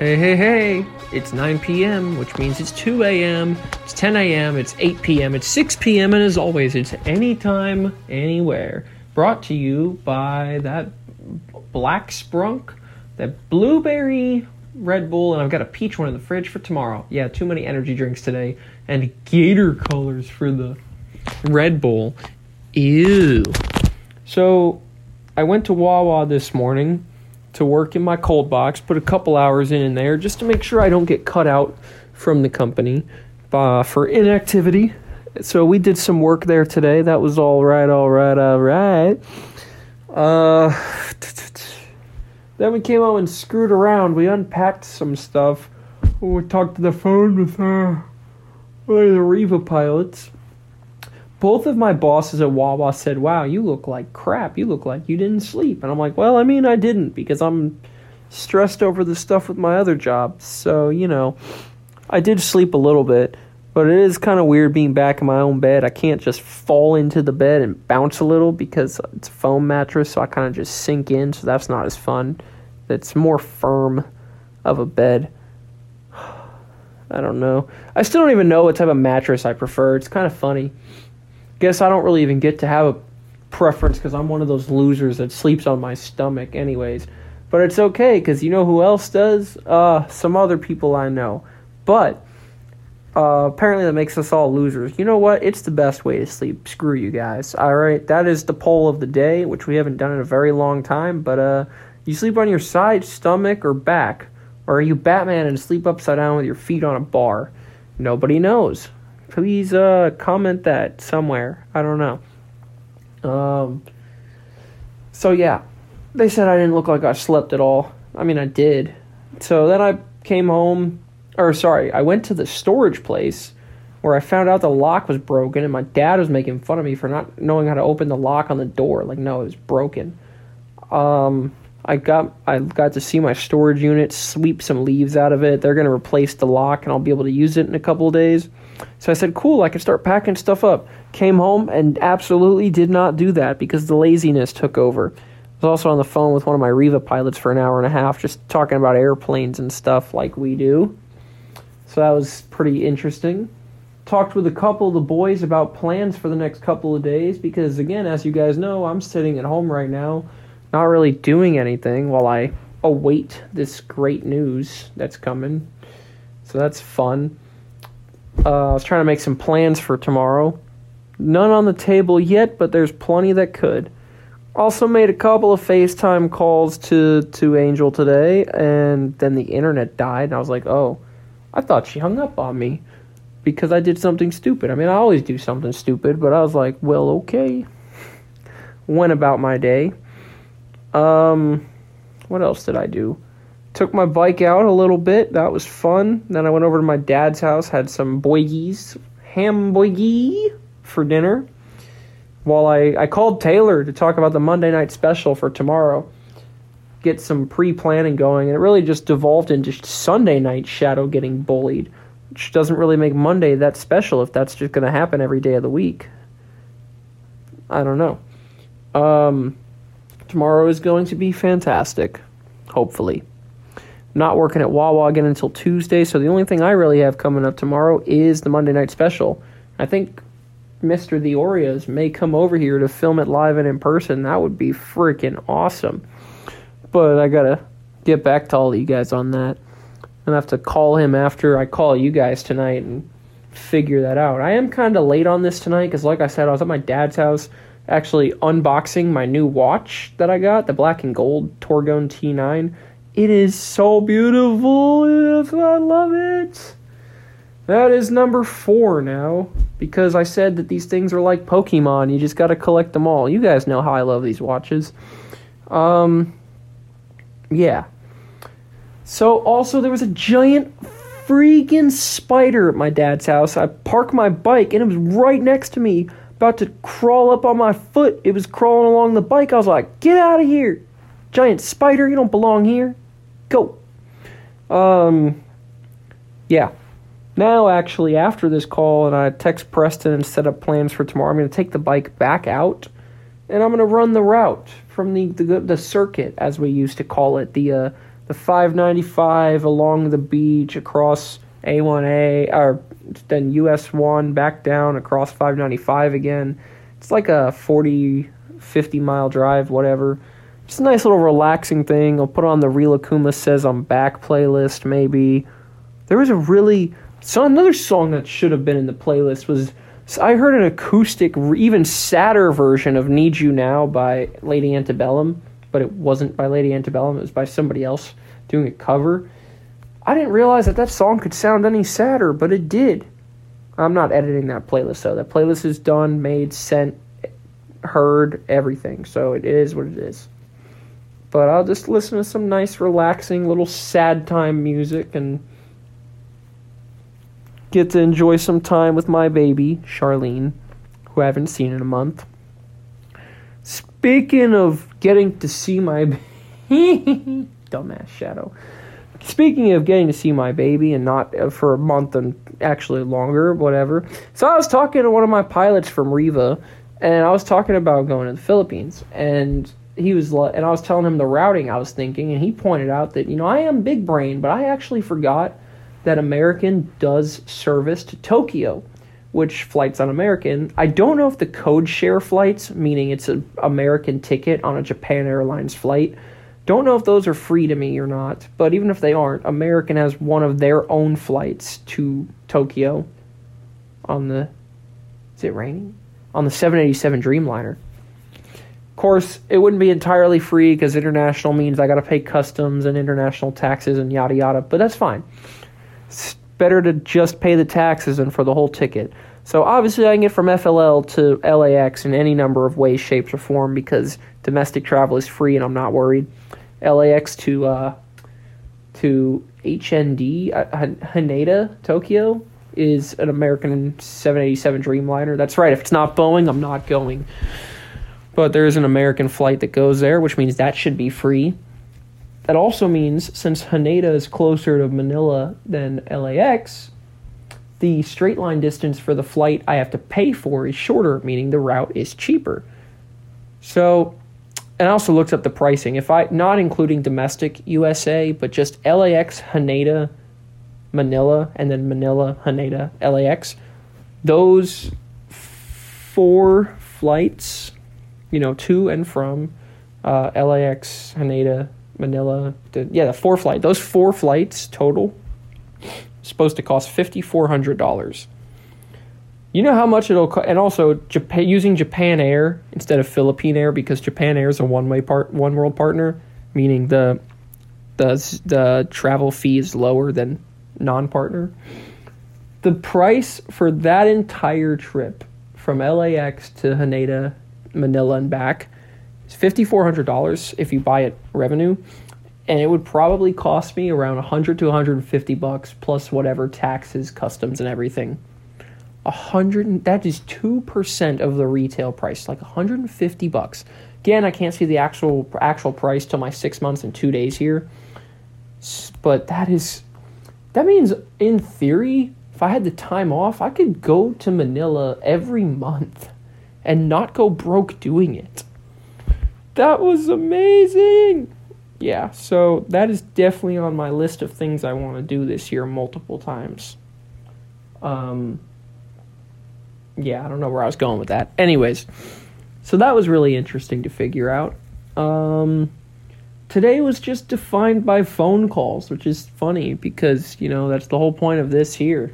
Hey, hey, hey, it's 9 p.m., which means it's 2 a.m., it's 10 a.m., it's 8 p.m., it's 6 p.m., and as always, it's anytime, anywhere. Brought to you by that black sprunk, that blueberry Red Bull, and I've got a peach one in the fridge for tomorrow. Yeah, too many energy drinks today, and gator colors for the Red Bull. Ew. So, I went to Wawa this morning to work in my cold box, put a couple hours in, there just to make sure I don't get cut out from the company uh, for inactivity. So we did some work there today. That was all right, all right, all right. Uh, then we came home and screwed around. We unpacked some stuff. We talked to the phone with uh, the Riva pilots both of my bosses at Wawa said, "Wow, you look like crap. You look like you didn't sleep." And I'm like, "Well, I mean, I didn't because I'm stressed over the stuff with my other job. So, you know, I did sleep a little bit, but it is kind of weird being back in my own bed. I can't just fall into the bed and bounce a little because it's a foam mattress, so I kind of just sink in, so that's not as fun. It's more firm of a bed. I don't know. I still don't even know what type of mattress I prefer. It's kind of funny guess I don't really even get to have a preference because I'm one of those losers that sleeps on my stomach, anyways. But it's okay because you know who else does? Uh, some other people I know. But uh, apparently that makes us all losers. You know what? It's the best way to sleep. Screw you guys. All right, that is the poll of the day, which we haven't done in a very long time. But uh, you sleep on your side, stomach, or back, or are you Batman and sleep upside down with your feet on a bar? Nobody knows please uh, comment that somewhere. I don't know. Um, so yeah, they said I didn't look like I slept at all. I mean, I did. So then I came home, or sorry, I went to the storage place where I found out the lock was broken, and my dad was making fun of me for not knowing how to open the lock on the door. Like, no, it was broken. Um, I got I got to see my storage unit, sweep some leaves out of it. They're gonna replace the lock, and I'll be able to use it in a couple of days. So I said, cool, I can start packing stuff up. Came home and absolutely did not do that because the laziness took over. I was also on the phone with one of my Riva pilots for an hour and a half, just talking about airplanes and stuff like we do. So that was pretty interesting. Talked with a couple of the boys about plans for the next couple of days because, again, as you guys know, I'm sitting at home right now, not really doing anything while I await this great news that's coming. So that's fun. Uh, I was trying to make some plans for tomorrow. None on the table yet, but there's plenty that could. Also made a couple of FaceTime calls to to Angel today, and then the internet died, and I was like, oh, I thought she hung up on me because I did something stupid. I mean, I always do something stupid, but I was like, well, okay. Went about my day. Um, what else did I do? Took my bike out a little bit. That was fun. Then I went over to my dad's house, had some boigies, ham boigie for dinner. While I, I called Taylor to talk about the Monday night special for tomorrow, get some pre planning going, and it really just devolved into Sunday night Shadow getting bullied, which doesn't really make Monday that special if that's just going to happen every day of the week. I don't know. Um, tomorrow is going to be fantastic, hopefully not working at Wawa again until Tuesday, so the only thing I really have coming up tomorrow is the Monday night special. I think Mr. The Oreos may come over here to film it live and in person. That would be freaking awesome. But I gotta get back to all of you guys on that. I'm gonna have to call him after I call you guys tonight and figure that out. I am kind of late on this tonight because, like I said, I was at my dad's house actually unboxing my new watch that I got, the black and gold Torgoen T9 it is so beautiful. I love it. That is number four now. Because I said that these things are like Pokemon. You just gotta collect them all. You guys know how I love these watches. Um, yeah. So, also, there was a giant freaking spider at my dad's house. I parked my bike and it was right next to me, about to crawl up on my foot. It was crawling along the bike. I was like, get out of here. Giant spider, you don't belong here go. Um, yeah. Now, actually, after this call, and I text Preston and set up plans for tomorrow, I'm going to take the bike back out, and I'm going to run the route from the, the the circuit, as we used to call it, the uh, the 595 along the beach across A1A or then US 1 back down across 595 again. It's like a 40 50 mile drive, whatever. Just a nice little relaxing thing. I'll put on the Real Akuma Says I'm Back playlist, maybe. There was a really. So another song that should have been in the playlist was. So I heard an acoustic, even sadder version of Need You Now by Lady Antebellum, but it wasn't by Lady Antebellum, it was by somebody else doing a cover. I didn't realize that that song could sound any sadder, but it did. I'm not editing that playlist though. That playlist is done, made, sent, heard, everything. So it is what it is. But I'll just listen to some nice, relaxing, little sad time music and get to enjoy some time with my baby, Charlene, who I haven't seen in a month. Speaking of getting to see my dumbass shadow. Speaking of getting to see my baby and not uh, for a month and actually longer, whatever. So I was talking to one of my pilots from Riva, and I was talking about going to the Philippines, and he was and I was telling him the routing I was thinking, and he pointed out that you know I am big brain, but I actually forgot that American does service to Tokyo, which flights on American. I don't know if the code share flights, meaning it's an American ticket on a Japan Airlines flight don't know if those are free to me or not, but even if they aren't, American has one of their own flights to Tokyo on the. Is it raining? On the 787 Dreamliner. Of course, it wouldn't be entirely free because international means I got to pay customs and international taxes and yada yada, but that's fine. It's better to just pay the taxes and for the whole ticket. So obviously, I can get from FLL to LAX in any number of ways, shapes, or form because domestic travel is free and I'm not worried. LAX to uh, to HND uh, Haneda Tokyo is an American 787 Dreamliner. That's right. If it's not Boeing, I'm not going. But there is an American flight that goes there, which means that should be free. That also means since Haneda is closer to Manila than LAX, the straight line distance for the flight I have to pay for is shorter, meaning the route is cheaper. So and I also looked up the pricing. If I not including domestic USA, but just LAX, Haneda, Manila, and then Manila, Haneda, LAX, those four flights, you know, to and from uh, LAX, Haneda, Manila, yeah, the four flight, those four flights total, supposed to cost fifty four hundred dollars. You know how much it'll cost, and also Japan, using Japan Air instead of Philippine Air because Japan Air is a one way part one world partner, meaning the the the travel fee is lower than non partner. The price for that entire trip from LAX to Haneda, Manila, and back. Is fifty four hundred dollars if you buy it revenue, and it would probably cost me around hundred to one hundred and fifty bucks plus whatever taxes, customs, and everything. A hundred that is two percent of the retail price, like 150 bucks. Again, I can't see the actual actual price till my six months and two days here, but that is that means in theory, if I had the time off, I could go to Manila every month and not go broke doing it. That was amazing. Yeah, so that is definitely on my list of things I want to do this year multiple times. Um, yeah, I don't know where I was going with that. Anyways, so that was really interesting to figure out. Um, today was just defined by phone calls, which is funny because, you know, that's the whole point of this here.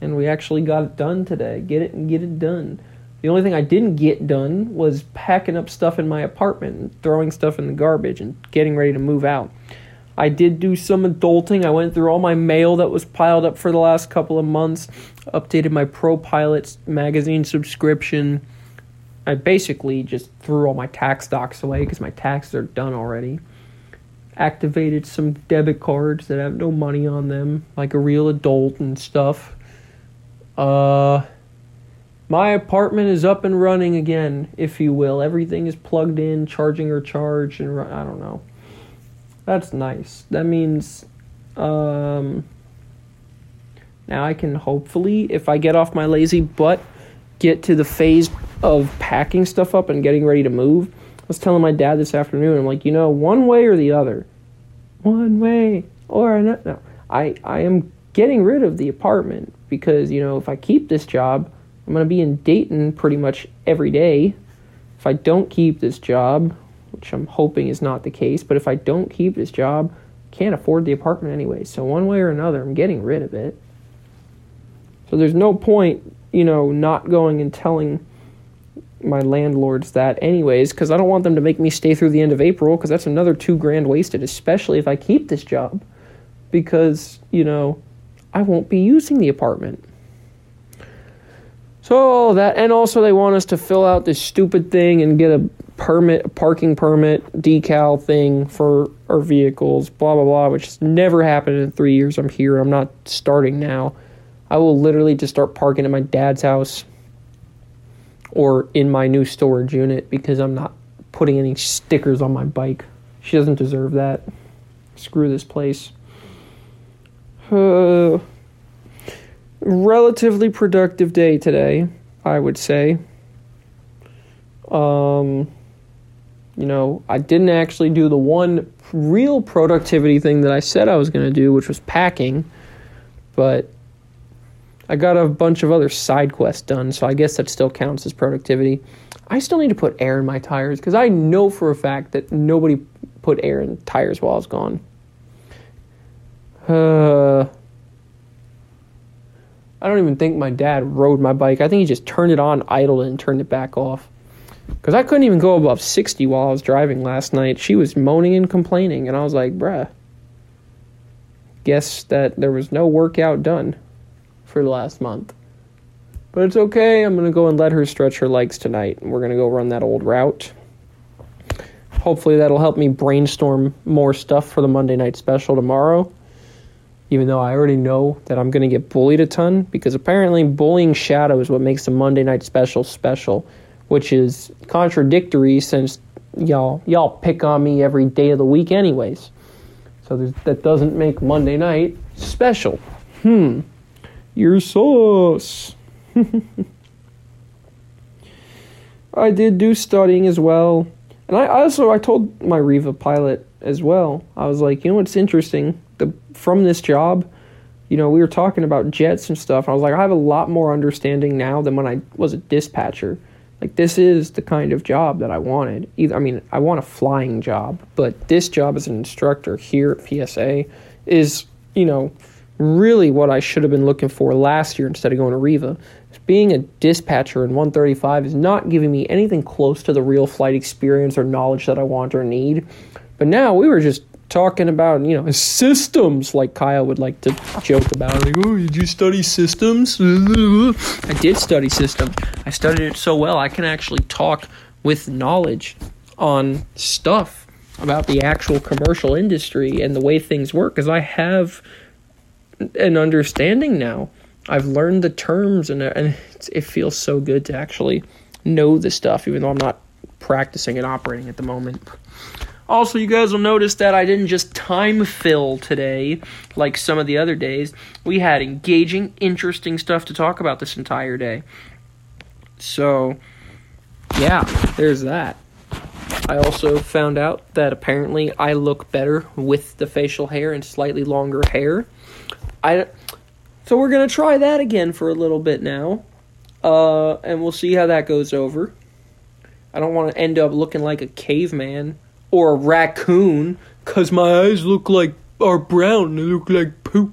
And we actually got it done today. Get it and get it done. The only thing I didn't get done was packing up stuff in my apartment and throwing stuff in the garbage and getting ready to move out. I did do some adulting. I went through all my mail that was piled up for the last couple of months, updated my Pro Pilots magazine subscription. I basically just threw all my tax docs away because my taxes are done already. Activated some debit cards that have no money on them, like a real adult and stuff. Uh, my apartment is up and running again, if you will. Everything is plugged in, charging or charged, and I don't know. That's nice. That means um, now I can hopefully, if I get off my lazy butt, get to the phase of packing stuff up and getting ready to move. I was telling my dad this afternoon, I'm like, you know, one way or the other, one way or another. No, I, I am getting rid of the apartment because, you know, if I keep this job, I'm going to be in Dayton pretty much every day. If I don't keep this job, which I'm hoping is not the case, but if I don't keep this job, can't afford the apartment anyway. So one way or another, I'm getting rid of it. So there's no point, you know, not going and telling my landlords that anyways because i don't want them to make me stay through the end of april because that's another two grand wasted especially if i keep this job because you know i won't be using the apartment so that and also they want us to fill out this stupid thing and get a permit a parking permit decal thing for our vehicles blah blah blah which has never happened in three years i'm here i'm not starting now i will literally just start parking at my dad's house or in my new storage unit because I'm not putting any stickers on my bike. She doesn't deserve that. Screw this place. Uh, relatively productive day today, I would say. Um, you know, I didn't actually do the one real productivity thing that I said I was going to do, which was packing, but I got a bunch of other side quests done, so I guess that still counts as productivity. I still need to put air in my tires because I know for a fact that nobody put air in tires while I was gone. Uh, I don't even think my dad rode my bike. I think he just turned it on, idled it, and turned it back off. Because I couldn't even go above 60 while I was driving last night. She was moaning and complaining, and I was like, bruh, guess that there was no workout done for the last month. But it's okay. I'm going to go and let her stretch her legs tonight. And we're going to go run that old route. Hopefully, that'll help me brainstorm more stuff for the Monday night special tomorrow. Even though I already know that I'm going to get bullied a ton, because apparently bullying Shadow is what makes the Monday night special special, which is contradictory since y'all y'all pick on me every day of the week, anyways. So that doesn't make Monday night special. Hmm. Your sauce. I did do studying as well. And I also I told my Riva pilot as well. I was like, you know what's interesting? The from this job, you know, we were talking about jets and stuff. I was like, I have a lot more understanding now than when I was a dispatcher. Like this is the kind of job that I wanted. Either I mean, I want a flying job, but this job as an instructor here at PSA is, you know, really what I should have been looking for last year instead of going to Riva. Being a dispatcher in 135 is not giving me anything close to the real flight experience or knowledge that I want or need. But now we were just talking about, you know, systems like Kyle would like to joke about. Like, oh, did you study systems? I did study systems. I studied it so well I can actually talk with knowledge on stuff about the actual commercial industry and the way things work because I have an understanding now. I've learned the terms, and uh, and it feels so good to actually know the stuff, even though I'm not practicing and operating at the moment. Also, you guys will notice that I didn't just time fill today like some of the other days. We had engaging, interesting stuff to talk about this entire day. So, yeah, there's that. I also found out that apparently I look better with the facial hair and slightly longer hair. I so we're gonna try that again for a little bit now, uh, and we'll see how that goes over. I don't want to end up looking like a caveman or a raccoon, cause my eyes look like are brown. They look like poop.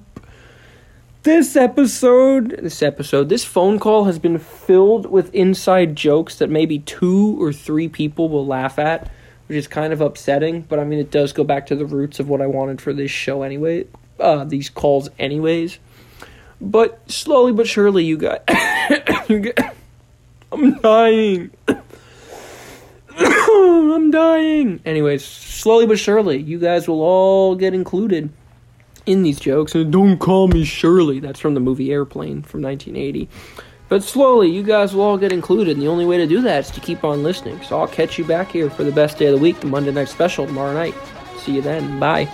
This episode, this episode, this phone call has been filled with inside jokes that maybe two or three people will laugh at, which is kind of upsetting. But I mean, it does go back to the roots of what I wanted for this show anyway uh, these calls anyways. But slowly but surely, you got, you I'm dying. I'm dying. Anyways, slowly but surely, you guys will all get included in these jokes. And don't call me Shirley. That's from the movie Airplane from 1980. But slowly, you guys will all get included, and the only way to do that is to keep on listening. So I'll catch you back here for the best day of the week, the Monday night special tomorrow night. See you then. Bye.